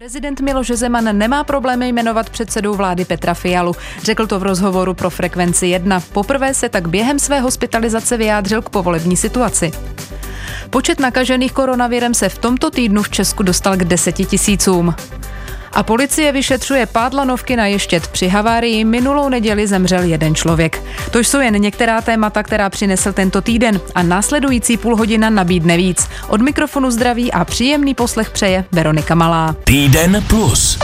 Prezident Miloš Zeman nemá problémy jmenovat předsedou vlády Petra Fialu. Řekl to v rozhovoru pro Frekvenci 1. Poprvé se tak během své hospitalizace vyjádřil k povolební situaci. Počet nakažených koronavirem se v tomto týdnu v Česku dostal k deseti tisícům. A policie vyšetřuje pád lanovky na Ještět. Při havárii minulou neděli zemřel jeden člověk. To jsou jen některá témata, která přinesl tento týden a následující půl hodina nabídne víc. Od mikrofonu zdraví a příjemný poslech přeje Veronika Malá. Týden plus.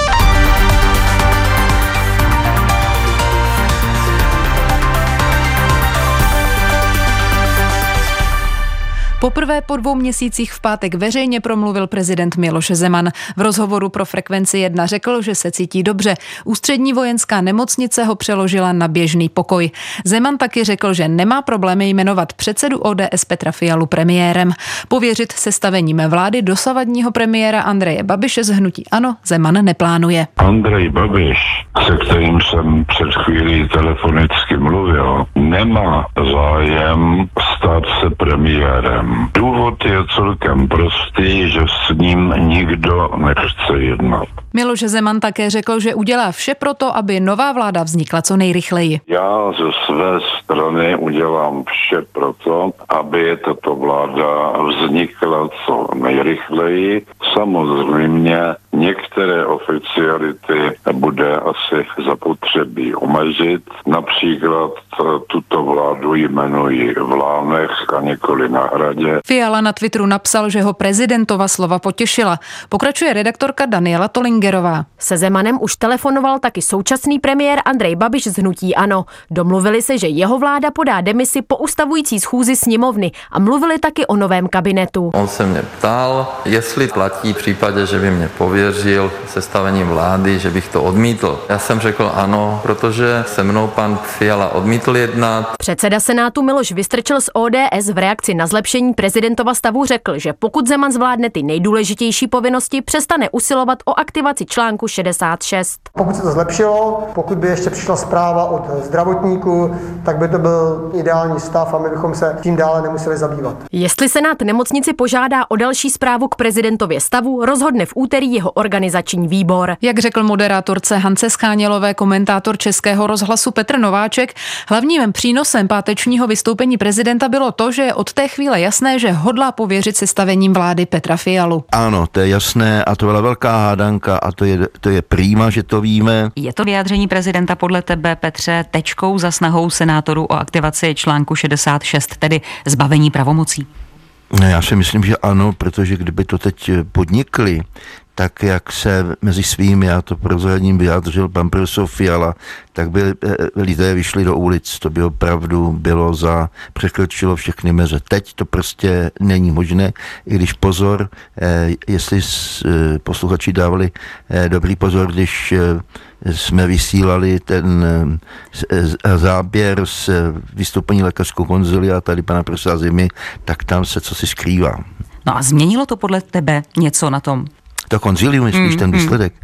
Poprvé po dvou měsících v pátek veřejně promluvil prezident Miloš Zeman. V rozhovoru pro Frekvenci 1 řekl, že se cítí dobře. Ústřední vojenská nemocnice ho přeložila na běžný pokoj. Zeman taky řekl, že nemá problémy jmenovat předsedu ODS Petra Fialu premiérem. Pověřit sestavením vlády dosavadního premiéra Andreje Babiše z hnutí Ano Zeman neplánuje. Andrej Babiš, se kterým jsem před chvílí telefonicky mluvil, nemá zájem stát se premiérem. Důvod je celkem prostý, že s ním nikdo nechce jednat. Miloš Zeman také řekl, že udělá vše pro to, aby nová vláda vznikla co nejrychleji. Já ze své strany udělám vše pro to, aby tato vláda vznikla co nejrychleji. Samozřejmě některé oficiality bude asi zapotřebí omezit. Například tuto vládu jmenují v Lánech a nikoli na hradě. Fiala na Twitteru napsal, že ho prezidentova slova potěšila. Pokračuje redaktorka Daniela Tolingerová. Se Zemanem už telefonoval taky současný premiér Andrej Babiš z Hnutí Ano. Domluvili se, že jeho vláda podá demisi po ustavující schůzi sněmovny a mluvili taky o novém kabinetu. On se mě ptal, jestli platí v případě, že by mě pověřil sestavením vlády, že bych to odmítl. Já jsem řekl ano, protože se mnou pan Fiala odmítl jednat. Předseda Senátu Miloš Vystrčil z ODS v reakci na zlepšení prezidentova stavu řekl, že pokud Zeman zvládne ty nejdůležitější povinnosti, přestane usilovat o aktivaci článku 66. Pokud se to zlepšilo, pokud by ještě přišla zpráva od zdravotníků, tak by to byl ideální stav a my bychom se tím dále nemuseli zabývat. Jestli Senát nemocnici požádá o další zprávu k prezidentově stavu, rozhodne v úterý jeho organizační výbor. Jak řekl moderátorce Hance Schánělové komentátor Českého rozhlasu Petr Nováček, hlavním přínosem pátečního vystoupení prezidenta bylo to, že je od té chvíle jasné, že hodlá pověřit sestavením vlády Petra Fialu. Ano, to je jasné a to byla velká hádanka a to je, to je prýma, že to víme. Je to vyjádření prezidenta podle tebe, Petře, tečkou za snahou senátorů o aktivaci článku 66, tedy zbavení pravomocí? Já si myslím, že ano, protože kdyby to teď podnikli, tak jak se mezi svými, já to prozradím vyjádřil pan profesor Fiala, tak by eh, lidé vyšli do ulic. To by opravdu bylo za, překročilo všechny meze. Teď to prostě není možné, i když pozor, eh, jestli eh, posluchači dávali dobrý pozor, když jsme vysílali ten záběr z vystoupení lékařskou konzilia tady pana profesora Zimy, tak tam se co si skrývá. No a změnilo to podle tebe něco na tom to konzilium, spíš mm, ten mm. výsledek.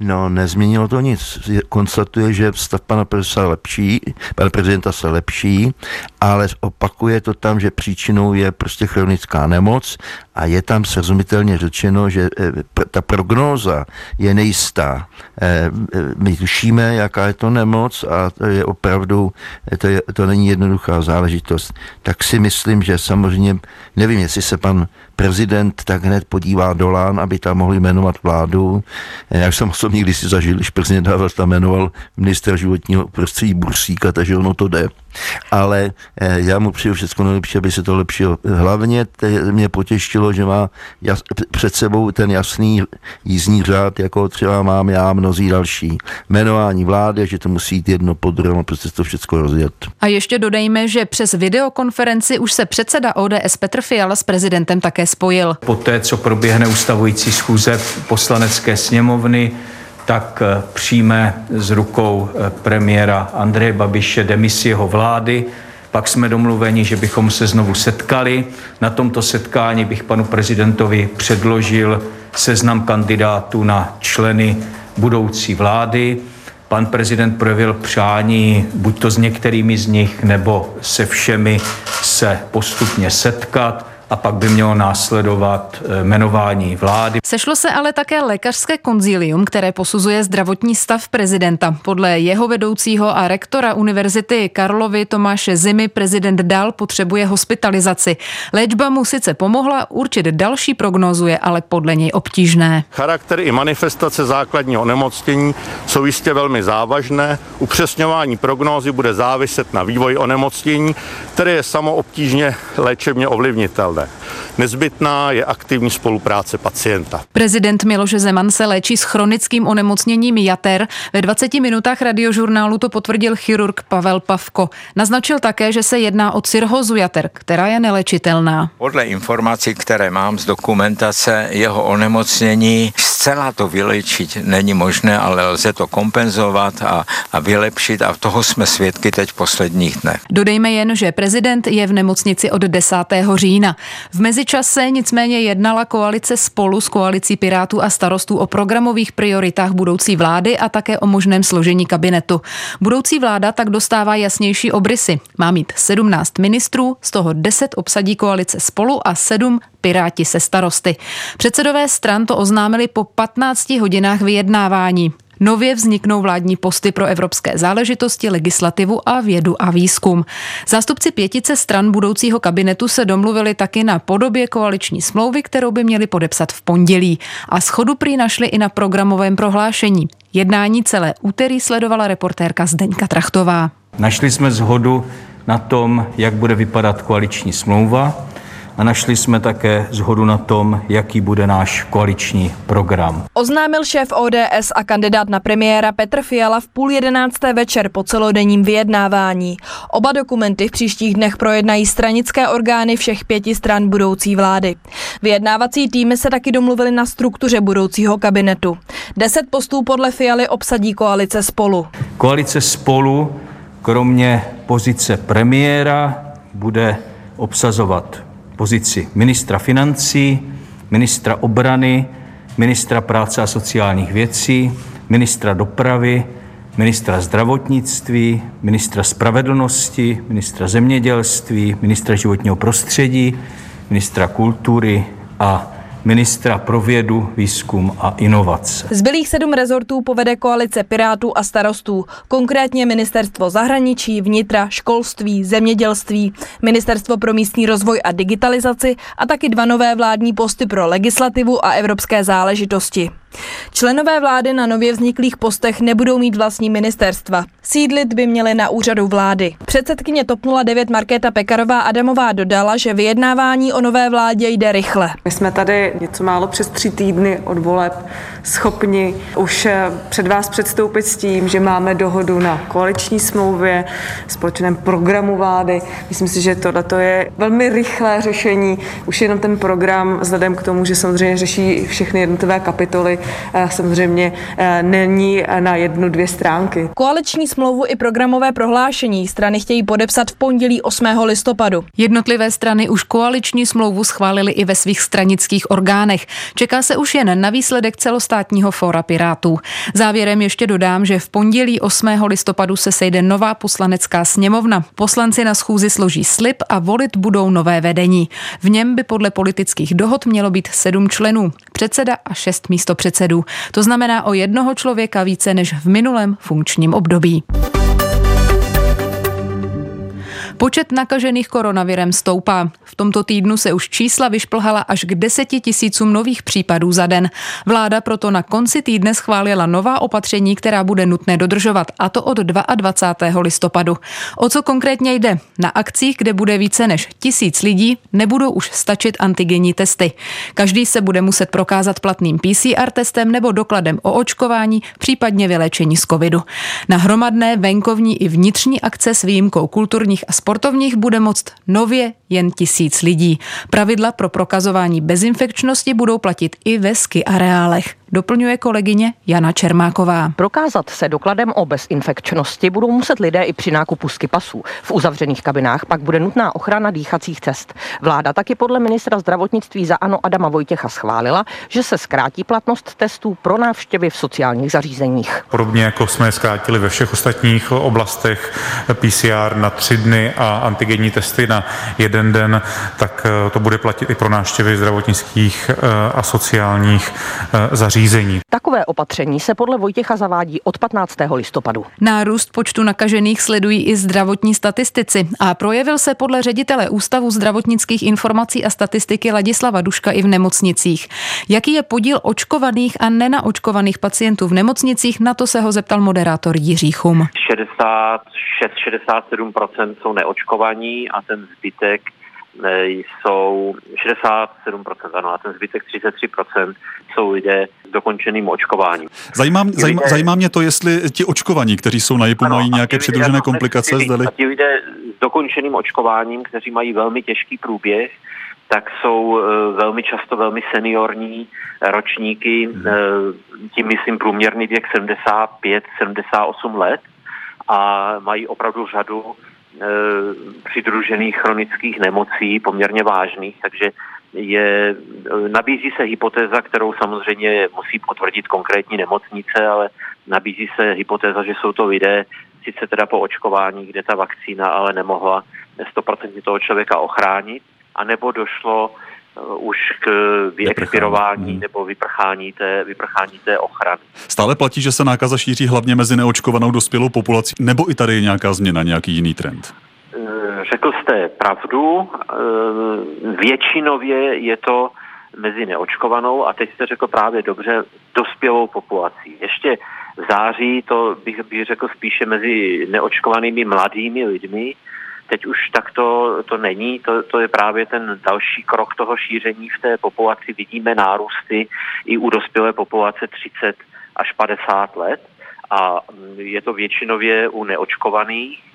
No, nezměnilo to nic. Konstatuje, že stav pana prezidenta lepší, pana prezidenta se lepší, ale opakuje to tam, že příčinou je prostě chronická nemoc a je tam srozumitelně řečeno, že eh, ta prognóza je nejistá. Eh, my tušíme, jaká je to nemoc a to je opravdu, to, je, to není jednoduchá záležitost. Tak si myslím, že samozřejmě, nevím, jestli se pan prezident tak hned podívá do Lán, aby tam mohli jmenovat vládu. Já jsem osobně když si zažil, když prezident Havel tam jmenoval ministra životního prostředí Bursíka, takže ono to jde ale eh, já mu přeju všechno nejlepší, aby se to lepšilo. Hlavně mě potěšilo, že má jas, před sebou ten jasný jízdní řád, jako třeba mám já mnozí další. Jmenování vlády, že to musí jít jedno po druhém, prostě to všechno rozjet. A ještě dodejme, že přes videokonferenci už se předseda ODS Petr Fiala s prezidentem také spojil. Poté, co proběhne ustavující schůze poslanecké sněmovny, tak eh, přijme z rukou eh, premiéra Andreje Babiše demisi jeho vlády. Pak jsme domluveni, že bychom se znovu setkali. Na tomto setkání bych panu prezidentovi předložil seznam kandidátů na členy budoucí vlády. Pan prezident projevil přání buď to s některými z nich, nebo se všemi se postupně setkat a pak by mělo následovat eh, jmenování vlády. Sešlo se ale také lékařské konzílium, které posuzuje zdravotní stav prezidenta. Podle jeho vedoucího a rektora Univerzity Karlovy Tomáše Zimy prezident dál potřebuje hospitalizaci. Léčba mu sice pomohla, určit další prognózu je ale podle něj obtížné. Charakter i manifestace základního onemocnění jsou jistě velmi závažné. Upřesňování prognózy bude záviset na vývoji onemocnění, které je samo obtížně léčebně ovlivnitelné. Nezbytná je aktivní spolupráce pacienta. Prezident Miloš Zeman se léčí s chronickým onemocněním jater. Ve 20 minutách radiožurnálu to potvrdil chirurg Pavel Pavko. Naznačil také, že se jedná o cirhozu jater, která je nelečitelná. Podle informací, které mám z dokumentace, jeho onemocnění zcela to vylečit není možné, ale lze to kompenzovat a, a vylepšit a toho jsme svědky teď v posledních dnech. Dodejme jen, že prezident je v nemocnici od 10. října. V mezičase nicméně jednala koalice spolu s koalicí Pirátů a starostů o programových prioritách budoucí vlády a také o možném složení kabinetu. Budoucí vláda tak dostává jasnější obrysy. Má mít 17 ministrů, z toho 10 obsadí koalice spolu a 7 Piráti se starosty. Předsedové stran to oznámili po 15 hodinách vyjednávání. Nově vzniknou vládní posty pro evropské záležitosti, legislativu a vědu a výzkum. Zástupci pětice stran budoucího kabinetu se domluvili taky na podobě koaliční smlouvy, kterou by měli podepsat v pondělí. A schodu prý našli i na programovém prohlášení. Jednání celé úterý sledovala reportérka Zdeňka Trachtová. Našli jsme zhodu na tom, jak bude vypadat koaliční smlouva a našli jsme také zhodu na tom, jaký bude náš koaliční program. Oznámil šéf ODS a kandidát na premiéra Petr Fiala v půl jedenácté večer po celodenním vyjednávání. Oba dokumenty v příštích dnech projednají stranické orgány všech pěti stran budoucí vlády. Vyjednávací týmy se taky domluvili na struktuře budoucího kabinetu. Deset postů podle Fialy obsadí koalice spolu. Koalice spolu kromě pozice premiéra bude obsazovat pozici ministra financí, ministra obrany, ministra práce a sociálních věcí, ministra dopravy, ministra zdravotnictví, ministra spravedlnosti, ministra zemědělství, ministra životního prostředí, ministra kultury a ministra pro vědu, výzkum a inovace. Zbylých sedm rezortů povede koalice Pirátů a starostů, konkrétně ministerstvo zahraničí, vnitra, školství, zemědělství, ministerstvo pro místní rozvoj a digitalizaci a taky dva nové vládní posty pro legislativu a evropské záležitosti. Členové vlády na nově vzniklých postech nebudou mít vlastní ministerstva. Sídlit by měly na úřadu vlády. Předsedkyně TOP 09 Markéta Pekarová Adamová dodala, že vyjednávání o nové vládě jde rychle. My jsme tady něco málo přes tři týdny od voleb schopni už eh, před vás předstoupit s tím, že máme dohodu na koaliční smlouvě, společném programu vlády. Myslím si, že tohle je velmi rychlé řešení. Už jenom ten program, vzhledem k tomu, že samozřejmě řeší všechny jednotlivé kapitoly, samozřejmě eh, není na jednu, dvě stránky. Koaliční smlouvu i programové prohlášení strany chtějí podepsat v pondělí 8. listopadu. Jednotlivé strany už koaliční smlouvu schválili i ve svých stranických orgánech. Čeká se už jen na výsledek celostátního fóra Pirátů. Závěrem ještě dodám, že v pondělí 8. listopadu se sejde nová poslanecká sněmovna. Poslanci na schůzi složí slib a volit budou nové vedení. V něm by podle politických dohod mělo být sedm členů, předseda a šest místo předsedů. To znamená o jednoho člověka více než v minulém funkčním období. Počet nakažených koronavirem stoupá. V tomto týdnu se už čísla vyšplhala až k deseti tisícům nových případů za den. Vláda proto na konci týdne schválila nová opatření, která bude nutné dodržovat, a to od 22. listopadu. O co konkrétně jde? Na akcích, kde bude více než tisíc lidí, nebudou už stačit antigenní testy. Každý se bude muset prokázat platným PCR testem nebo dokladem o očkování, případně vylečení z covidu. Na hromadné, venkovní i vnitřní akce s výjimkou kulturních a sportovních bude moct nově jen tisíc lidí. Pravidla pro prokazování bezinfekčnosti budou platit i ve ski areálech. Doplňuje kolegyně Jana Čermáková. Prokázat se dokladem o bezinfekčnosti budou muset lidé i při nákupu skipasů. V uzavřených kabinách pak bude nutná ochrana dýchacích cest. Vláda taky podle ministra zdravotnictví za Ano Adama Vojtěcha schválila, že se zkrátí platnost testů pro návštěvy v sociálních zařízeních. Podobně jako jsme je zkrátili ve všech ostatních oblastech PCR na tři dny a antigenní testy na jeden den, tak to bude platit i pro návštěvy zdravotnických eh, a sociálních eh, zařízení. Takové opatření se podle Vojtěcha zavádí od 15. listopadu. Nárůst počtu nakažených sledují i zdravotní statistici a projevil se podle ředitele Ústavu zdravotnických informací a statistiky Ladislava Duška i v nemocnicích. Jaký je podíl očkovaných a nenaočkovaných pacientů v nemocnicích, na to se ho zeptal moderátor Jiří Chum. 66-67% jsou neočkovaní a ten zbytek jsou 67%, ano, a ten zbytek 33% jsou lidé s dokončeným očkováním. Zajímá, zajímá, lidé, zajímá mě to, jestli ti očkovaní, kteří jsou na JIPu, mají nějaké přidružené komplikace. Zdali... A ti lidé s dokončeným očkováním, kteří mají velmi těžký průběh, tak jsou eh, velmi často velmi seniorní ročníky, hmm. Eh, tím myslím průměrný věk 75-78 let a mají opravdu řadu eh, přidružených chronických nemocí, poměrně vážných, takže je, nabízí se hypotéza, kterou samozřejmě musí potvrdit konkrétní nemocnice, ale nabízí se hypotéza, že jsou to lidé, sice teda po očkování, kde ta vakcína ale nemohla 100% toho člověka ochránit, anebo došlo už k vyexpirování nebo vyprchání té, vyprchání té ochrany. Stále platí, že se nákaza šíří hlavně mezi neočkovanou dospělou populací, nebo i tady je nějaká změna, nějaký jiný trend? Uh, řekl jste pravdu. Uh, většinově je to mezi neočkovanou a teď jste řekl právě dobře dospělou populací. Ještě v září to bych, bych řekl spíše mezi neočkovanými mladými lidmi, Teď už tak to, to není, to, to je právě ten další krok toho šíření v té populaci. Vidíme nárůsty i u dospělé populace 30 až 50 let. A je to většinově u neočkovaných,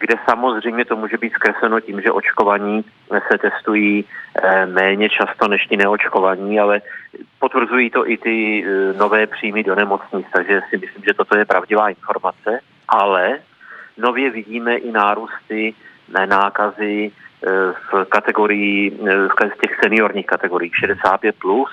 kde samozřejmě to může být zkresleno tím, že očkovaní se testují eh, méně často než ti neočkovaní, ale potvrzují to i ty eh, nové příjmy do nemocnic, takže si myslím, že toto je pravdivá informace, ale nově vidíme i nárůsty nákazy eh, v kategorii, eh, z těch seniorních kategorií 65+, plus,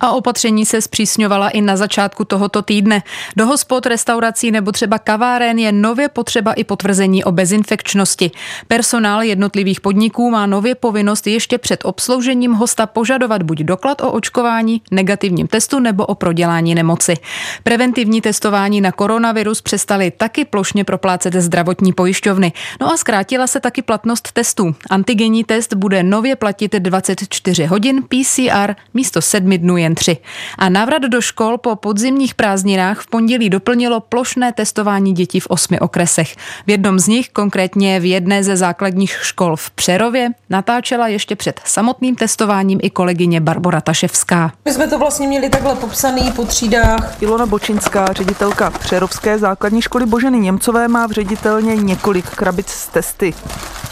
a opatření se zpřísňovala i na začátku tohoto týdne. Do hospod, restaurací nebo třeba kaváren je nově potřeba i potvrzení o bezinfekčnosti. Personál jednotlivých podniků má nově povinnost ještě před obsloužením hosta požadovat buď doklad o očkování, negativním testu nebo o prodělání nemoci. Preventivní testování na koronavirus přestali taky plošně proplácet zdravotní pojišťovny. No a zkrátila se taky platnost testů. Antigenní test bude nově platit 24 hodin, PCR místo 7 dnů jen tři. A návrat do škol po podzimních prázdninách v pondělí doplnilo plošné testování dětí v osmi okresech. V jednom z nich, konkrétně v jedné ze základních škol v Přerově, natáčela ještě před samotným testováním i kolegyně Barbara Taševská. My jsme to vlastně měli takhle popsaný po třídách. Ilona Bočinská, ředitelka Přerovské základní školy Boženy Němcové, má v ředitelně několik krabic s testy.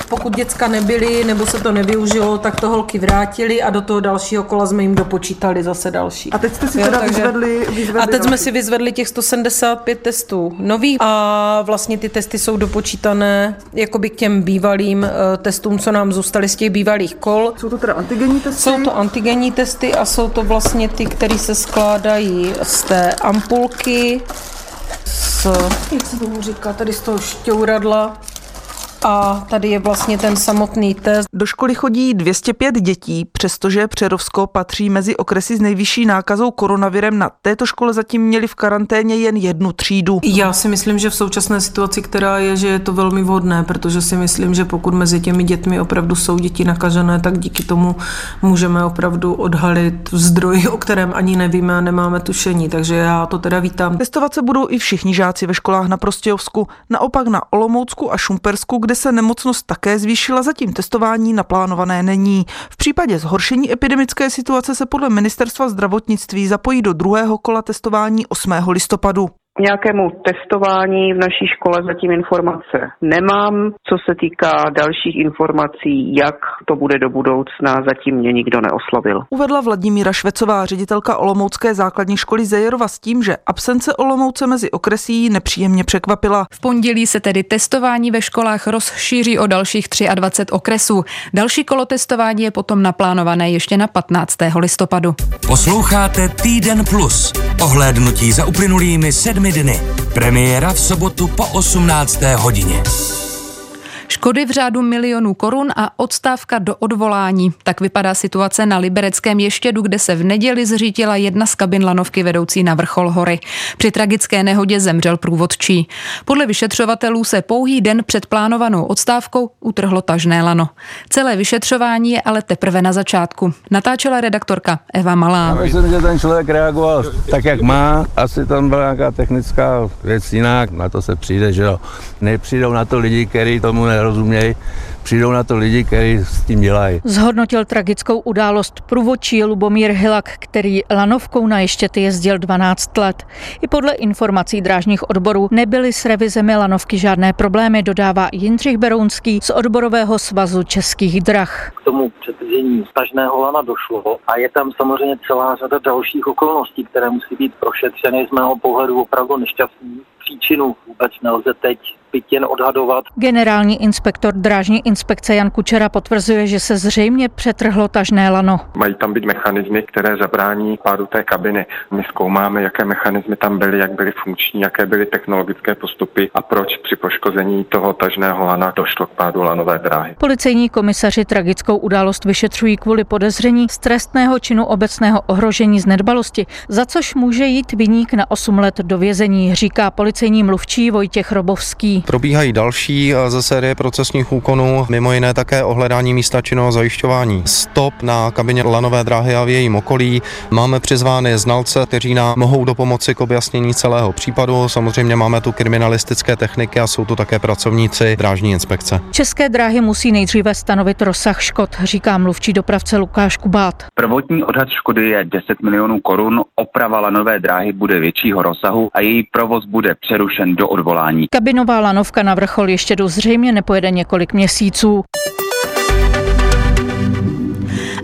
Pokud děcka nebyly nebo se to nevyužilo, tak to holky vrátili a do toho dalšího kola jsme jim dopočítali zase další. A teď jste si jo, teda takže... vyzvedli, vyzvedli A teď další. jsme si vyzvedli těch 175 testů nových a vlastně ty testy jsou dopočítané jakoby k těm bývalým uh, testům, co nám zůstaly z těch bývalých kol. Jsou to teda antigenní testy? Jsou to antigenní testy a jsou to vlastně ty, které se skládají z té ampulky, s, jak se tomu říká, tady z toho šťouradla, a tady je vlastně ten samotný test. Do školy chodí 205 dětí, přestože Přerovsko patří mezi okresy s nejvyšší nákazou koronavirem. Na této škole zatím měli v karanténě jen jednu třídu. Já si myslím, že v současné situaci, která je, že je to velmi vhodné, protože si myslím, že pokud mezi těmi dětmi opravdu jsou děti nakažené, tak díky tomu můžeme opravdu odhalit zdroj, o kterém ani nevíme a nemáme tušení. Takže já to teda vítám. Testovat se budou i všichni žáci ve školách na Prostějovsku, naopak na Olomoucku a Šumpersku, kde kde se nemocnost také zvýšila, zatím testování naplánované není. V případě zhoršení epidemické situace se podle ministerstva zdravotnictví zapojí do druhého kola testování 8. listopadu. K nějakému testování v naší škole zatím informace nemám. Co se týká dalších informací, jak to bude do budoucna, zatím mě nikdo neoslovil. Uvedla Vladimíra Švecová, ředitelka Olomoucké základní školy Zejerova s tím, že absence Olomouce mezi okresí nepříjemně překvapila. V pondělí se tedy testování ve školách rozšíří o dalších 23 okresů. Další kolo testování je potom naplánované ještě na 15. listopadu. Posloucháte Týden Plus. Ohlédnutí za uplynulými sedmi dny. Premiéra v sobotu po 18. hodině. Škody v řádu milionů korun a odstávka do odvolání. Tak vypadá situace na Libereckém ještědu, kde se v neděli zřítila jedna z kabin lanovky vedoucí na vrchol hory. Při tragické nehodě zemřel průvodčí. Podle vyšetřovatelů se pouhý den před plánovanou odstávkou utrhlo tažné lano. Celé vyšetřování je ale teprve na začátku. Natáčela redaktorka Eva Malá. Já myslím, že ten člověk reagoval tak, jak má. Asi tam byla nějaká technická věc jinak. Na to se přijde, že jo. Nepřijdou na to lidi, kteří tomu nerozumějí, přijdou na to lidi, kteří s tím dělají. Zhodnotil tragickou událost průvodčí Lubomír Hilak, který lanovkou na Ještěty jezdil 12 let. I podle informací drážních odborů nebyly s revizemi lanovky žádné problémy, dodává Jindřich Berounský z odborového svazu českých drah. K tomu přetržení stažného lana došlo a je tam samozřejmě celá řada dalších okolností, které musí být prošetřeny z mého pohledu opravdu nešťastný. Příčinu vůbec nelze teď byť jen odhadovat. Generální inspektor drážní inspekce Jan Kučera potvrzuje, že se zřejmě přetrhlo tažné lano. Mají tam být mechanismy, které zabrání pádu té kabiny. My zkoumáme, jaké mechanismy tam byly, jak byly funkční, jaké byly technologické postupy a proč při poškození toho tažného lana došlo k pádu lanové dráhy. Policejní komisaři tragickou událost vyšetřují kvůli podezření z trestného činu obecného ohrožení z nedbalosti, za což může jít viník na 8 let do vězení, říká policejní mluvčí Vojtěch Robovský. Probíhají další ze série procesních úkonů, mimo jiné také ohledání místa činného zajišťování. Stop na kabině lanové dráhy a v jejím okolí. Máme přizvány znalce, kteří nám mohou do pomoci k objasnění celého případu. Samozřejmě máme tu kriminalistické techniky a jsou tu také pracovníci drážní inspekce. České dráhy musí nejdříve stanovit rozsah škod, říká mluvčí dopravce Lukáš Kubát. Prvotní odhad škody je 10 milionů korun, oprava lanové dráhy bude většího rozsahu a její provoz bude přerušen do odvolání. Kabinová lanovka na vrchol ještě do zřejmě nepojede několik měsíců.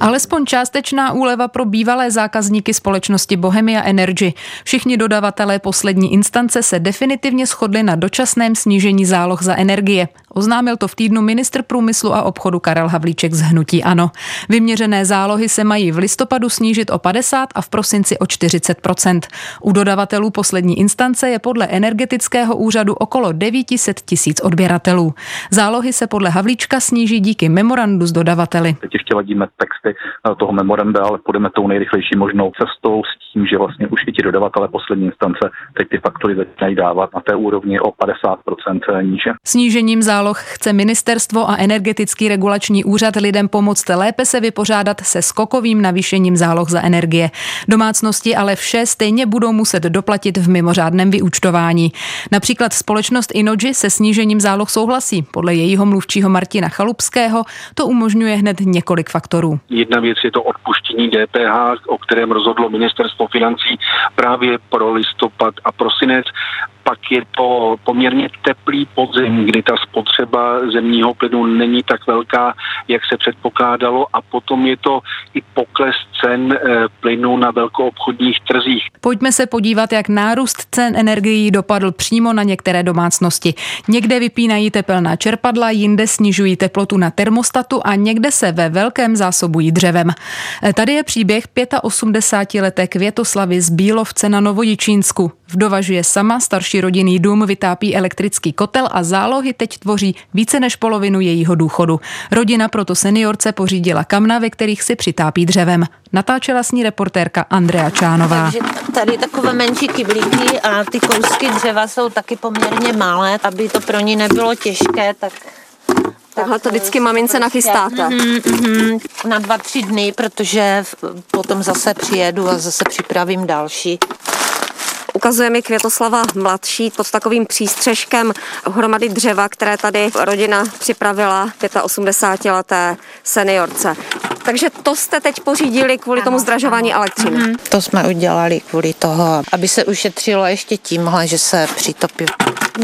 Alespoň částečná úleva pro bývalé zákazníky společnosti Bohemia Energy. Všichni dodavatelé poslední instance se definitivně shodli na dočasném snížení záloh za energie. Oznámil to v týdnu ministr průmyslu a obchodu Karel Havlíček z Hnutí Ano. Vyměřené zálohy se mají v listopadu snížit o 50 a v prosinci o 40% U dodavatelů poslední instance je podle energetického úřadu okolo 900 tisíc odběratelů. Zálohy se podle Havlíčka sníží díky memorandu s dodavateli. Teď ještě ladíme texty toho memoranda, ale půjdeme tou nejrychlejší možnou cestou s tím, že vlastně už i ti dodavatele poslední instance teď ty faktory začínají dávat na té úrovni o 50% níže. Snížením záloh chce ministerstvo a energetický regulační úřad lidem pomoct lépe se vypořádat se skokovým navýšením záloh za energie. Domácnosti ale vše stejně budou muset doplatit v mimořádném vyúčtování. Například společnost Inoji se snížením záloh souhlasí. Podle jejího mluvčího Martina Chalupského to umožňuje hned několik faktorů. Jedna věc je to odpuštění DPH, o kterém rozhodlo ministerstvo financí právě pro listopad a prosinec pak je to poměrně teplý podzim, kdy ta spotřeba zemního plynu není tak velká, jak se předpokládalo a potom je to i pokles cen plynu na velkoobchodních trzích. Pojďme se podívat, jak nárůst cen energií dopadl přímo na některé domácnosti. Někde vypínají tepelná čerpadla, jinde snižují teplotu na termostatu a někde se ve velkém zásobují dřevem. Tady je příběh 85-leté Květoslavy z Bílovce na Novojičínsku. Vdova žije sama, starší rodinný dům vytápí elektrický kotel a zálohy teď tvoří více než polovinu jejího důchodu. Rodina proto seniorce pořídila kamna, ve kterých si přitápí dřevem. Natáčela s ní reportérka Andrea Čánová. Takže tady takové menší kyblíky a ty kousky dřeva jsou taky poměrně malé, aby to pro ní nebylo těžké, tak Takhle to vždycky mamince nachystáte. Mm, mm, na dva, tři dny, protože potom zase přijedu a zase připravím další. Ukazuje mi Květoslava mladší pod takovým přístřežkem hromady dřeva, které tady rodina připravila 85-leté seniorce. Takže to jste teď pořídili kvůli tomu zdražování elektřiny. Mm-hmm. To jsme udělali kvůli toho, aby se ušetřilo ještě tímhle, že se přitopí.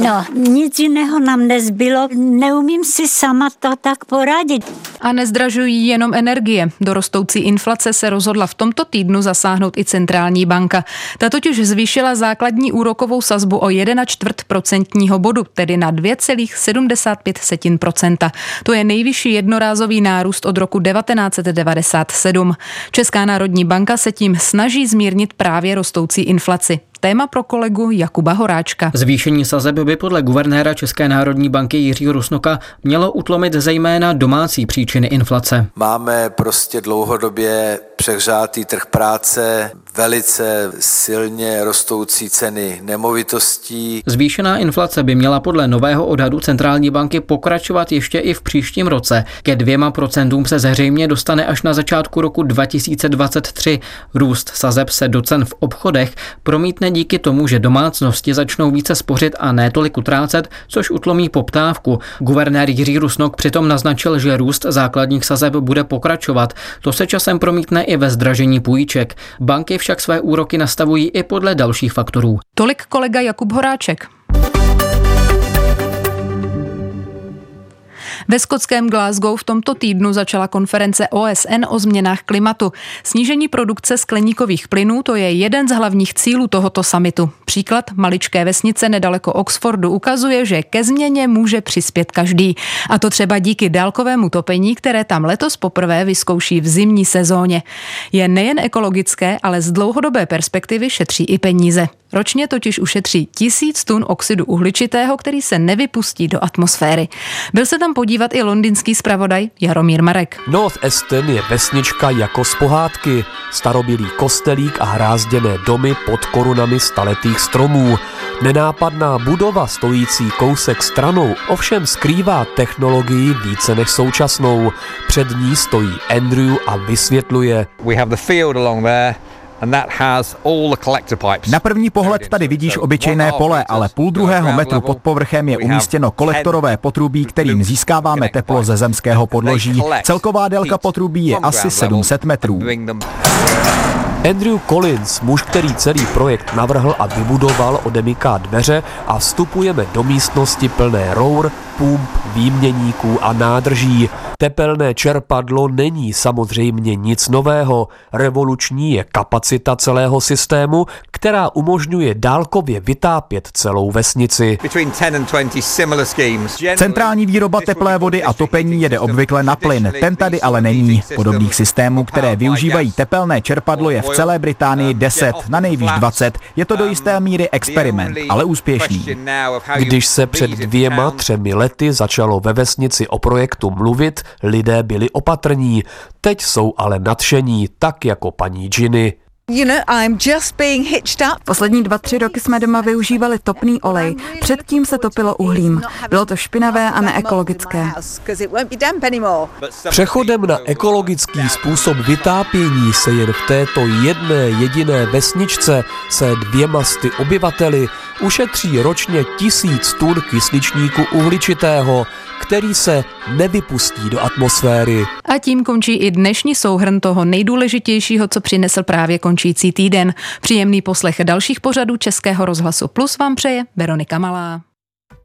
No, nic jiného nám nezbylo. Neumím si sama to tak poradit. A nezdražují jenom energie. Do rostoucí inflace se rozhodla v tomto týdnu zasáhnout i centrální banka. Ta totiž zvýšila základní úrokovou sazbu o 1,4% bodu, tedy na 2,75%. To je nejvyšší jednorázový nárůst od roku 1997. Česká národní banka se tím snaží zmírnit právě rostoucí inflaci. Téma pro kolegu Jakuba Horáčka. Zvýšení sazeb by podle guvernéra České národní banky Jiřího Rusnoka mělo utlomit zejména domácí příčiny inflace. Máme prostě dlouhodobě přehřátý trh práce, velice silně rostoucí ceny nemovitostí. Zvýšená inflace by měla podle nového odhadu centrální banky pokračovat ještě i v příštím roce. Ke dvěma procentům se zřejmě dostane až na začátku roku 2023. Růst sazeb se do cen v obchodech promítne díky tomu, že domácnosti začnou více spořit a ne tolik utrácet, což utlomí poptávku. Guvernér Jiří Rusnok přitom naznačil, že růst základních sazeb bude pokračovat. To se časem promítne i ve zdražení půjček. Banky však své úroky nastavují i podle dalších faktorů. Tolik kolega Jakub Horáček. Ve skotském Glasgow v tomto týdnu začala konference OSN o změnách klimatu. Snížení produkce skleníkových plynů to je jeden z hlavních cílů tohoto samitu. Příklad maličké vesnice nedaleko Oxfordu ukazuje, že ke změně může přispět každý. A to třeba díky dálkovému topení, které tam letos poprvé vyzkouší v zimní sezóně. Je nejen ekologické, ale z dlouhodobé perspektivy šetří i peníze. Ročně totiž ušetří tisíc tun oxidu uhličitého, který se nevypustí do atmosféry. Byl se tam podívat i londýnský zpravodaj Jaromír Marek. North Aston je vesnička jako z pohádky. Starobilý kostelík a hrázděné domy pod korunami staletých stromů. Nenápadná budova stojící kousek stranou ovšem skrývá technologii více než současnou. Před ní stojí Andrew a vysvětluje. We have the field along there na první pohled tady vidíš obyčejné pole, ale půl druhého metru pod povrchem je umístěno kolektorové potrubí, kterým získáváme teplo ze zemského podloží. Celková délka potrubí je asi 700 metrů. Andrew Collins, muž, který celý projekt navrhl a vybudoval, odemyká dveře a vstupujeme do místnosti plné rour, pump, výměníků a nádrží. Tepelné čerpadlo není samozřejmě nic nového. Revoluční je kapacita celého systému, která umožňuje dálkově vytápět celou vesnici. Centrální výroba teplé vody a topení jede obvykle na plyn, ten tady ale není. Podobných systémů, které využívají tepelné čerpadlo, je v celé Británii 10, na nejvýš 20. Je to do jisté míry experiment, ale úspěšný. Když se před dvěma, třemi lety začalo ve vesnici o projektu mluvit, lidé byli opatrní. Teď jsou ale nadšení, tak jako paní Ginny. Poslední dva, tři roky jsme doma využívali topný olej. Předtím se topilo uhlím. Bylo to špinavé a neekologické. Přechodem na ekologický způsob vytápění se jen v této jedné jediné vesničce se dvěma sty obyvateli ušetří ročně tisíc tun kysličníku uhličitého, který se nevypustí do atmosféry. A tím končí i dnešní souhrn toho nejdůležitějšího, co přinesl právě končící týden. Příjemný poslech dalších pořadů Českého rozhlasu Plus vám přeje Veronika Malá.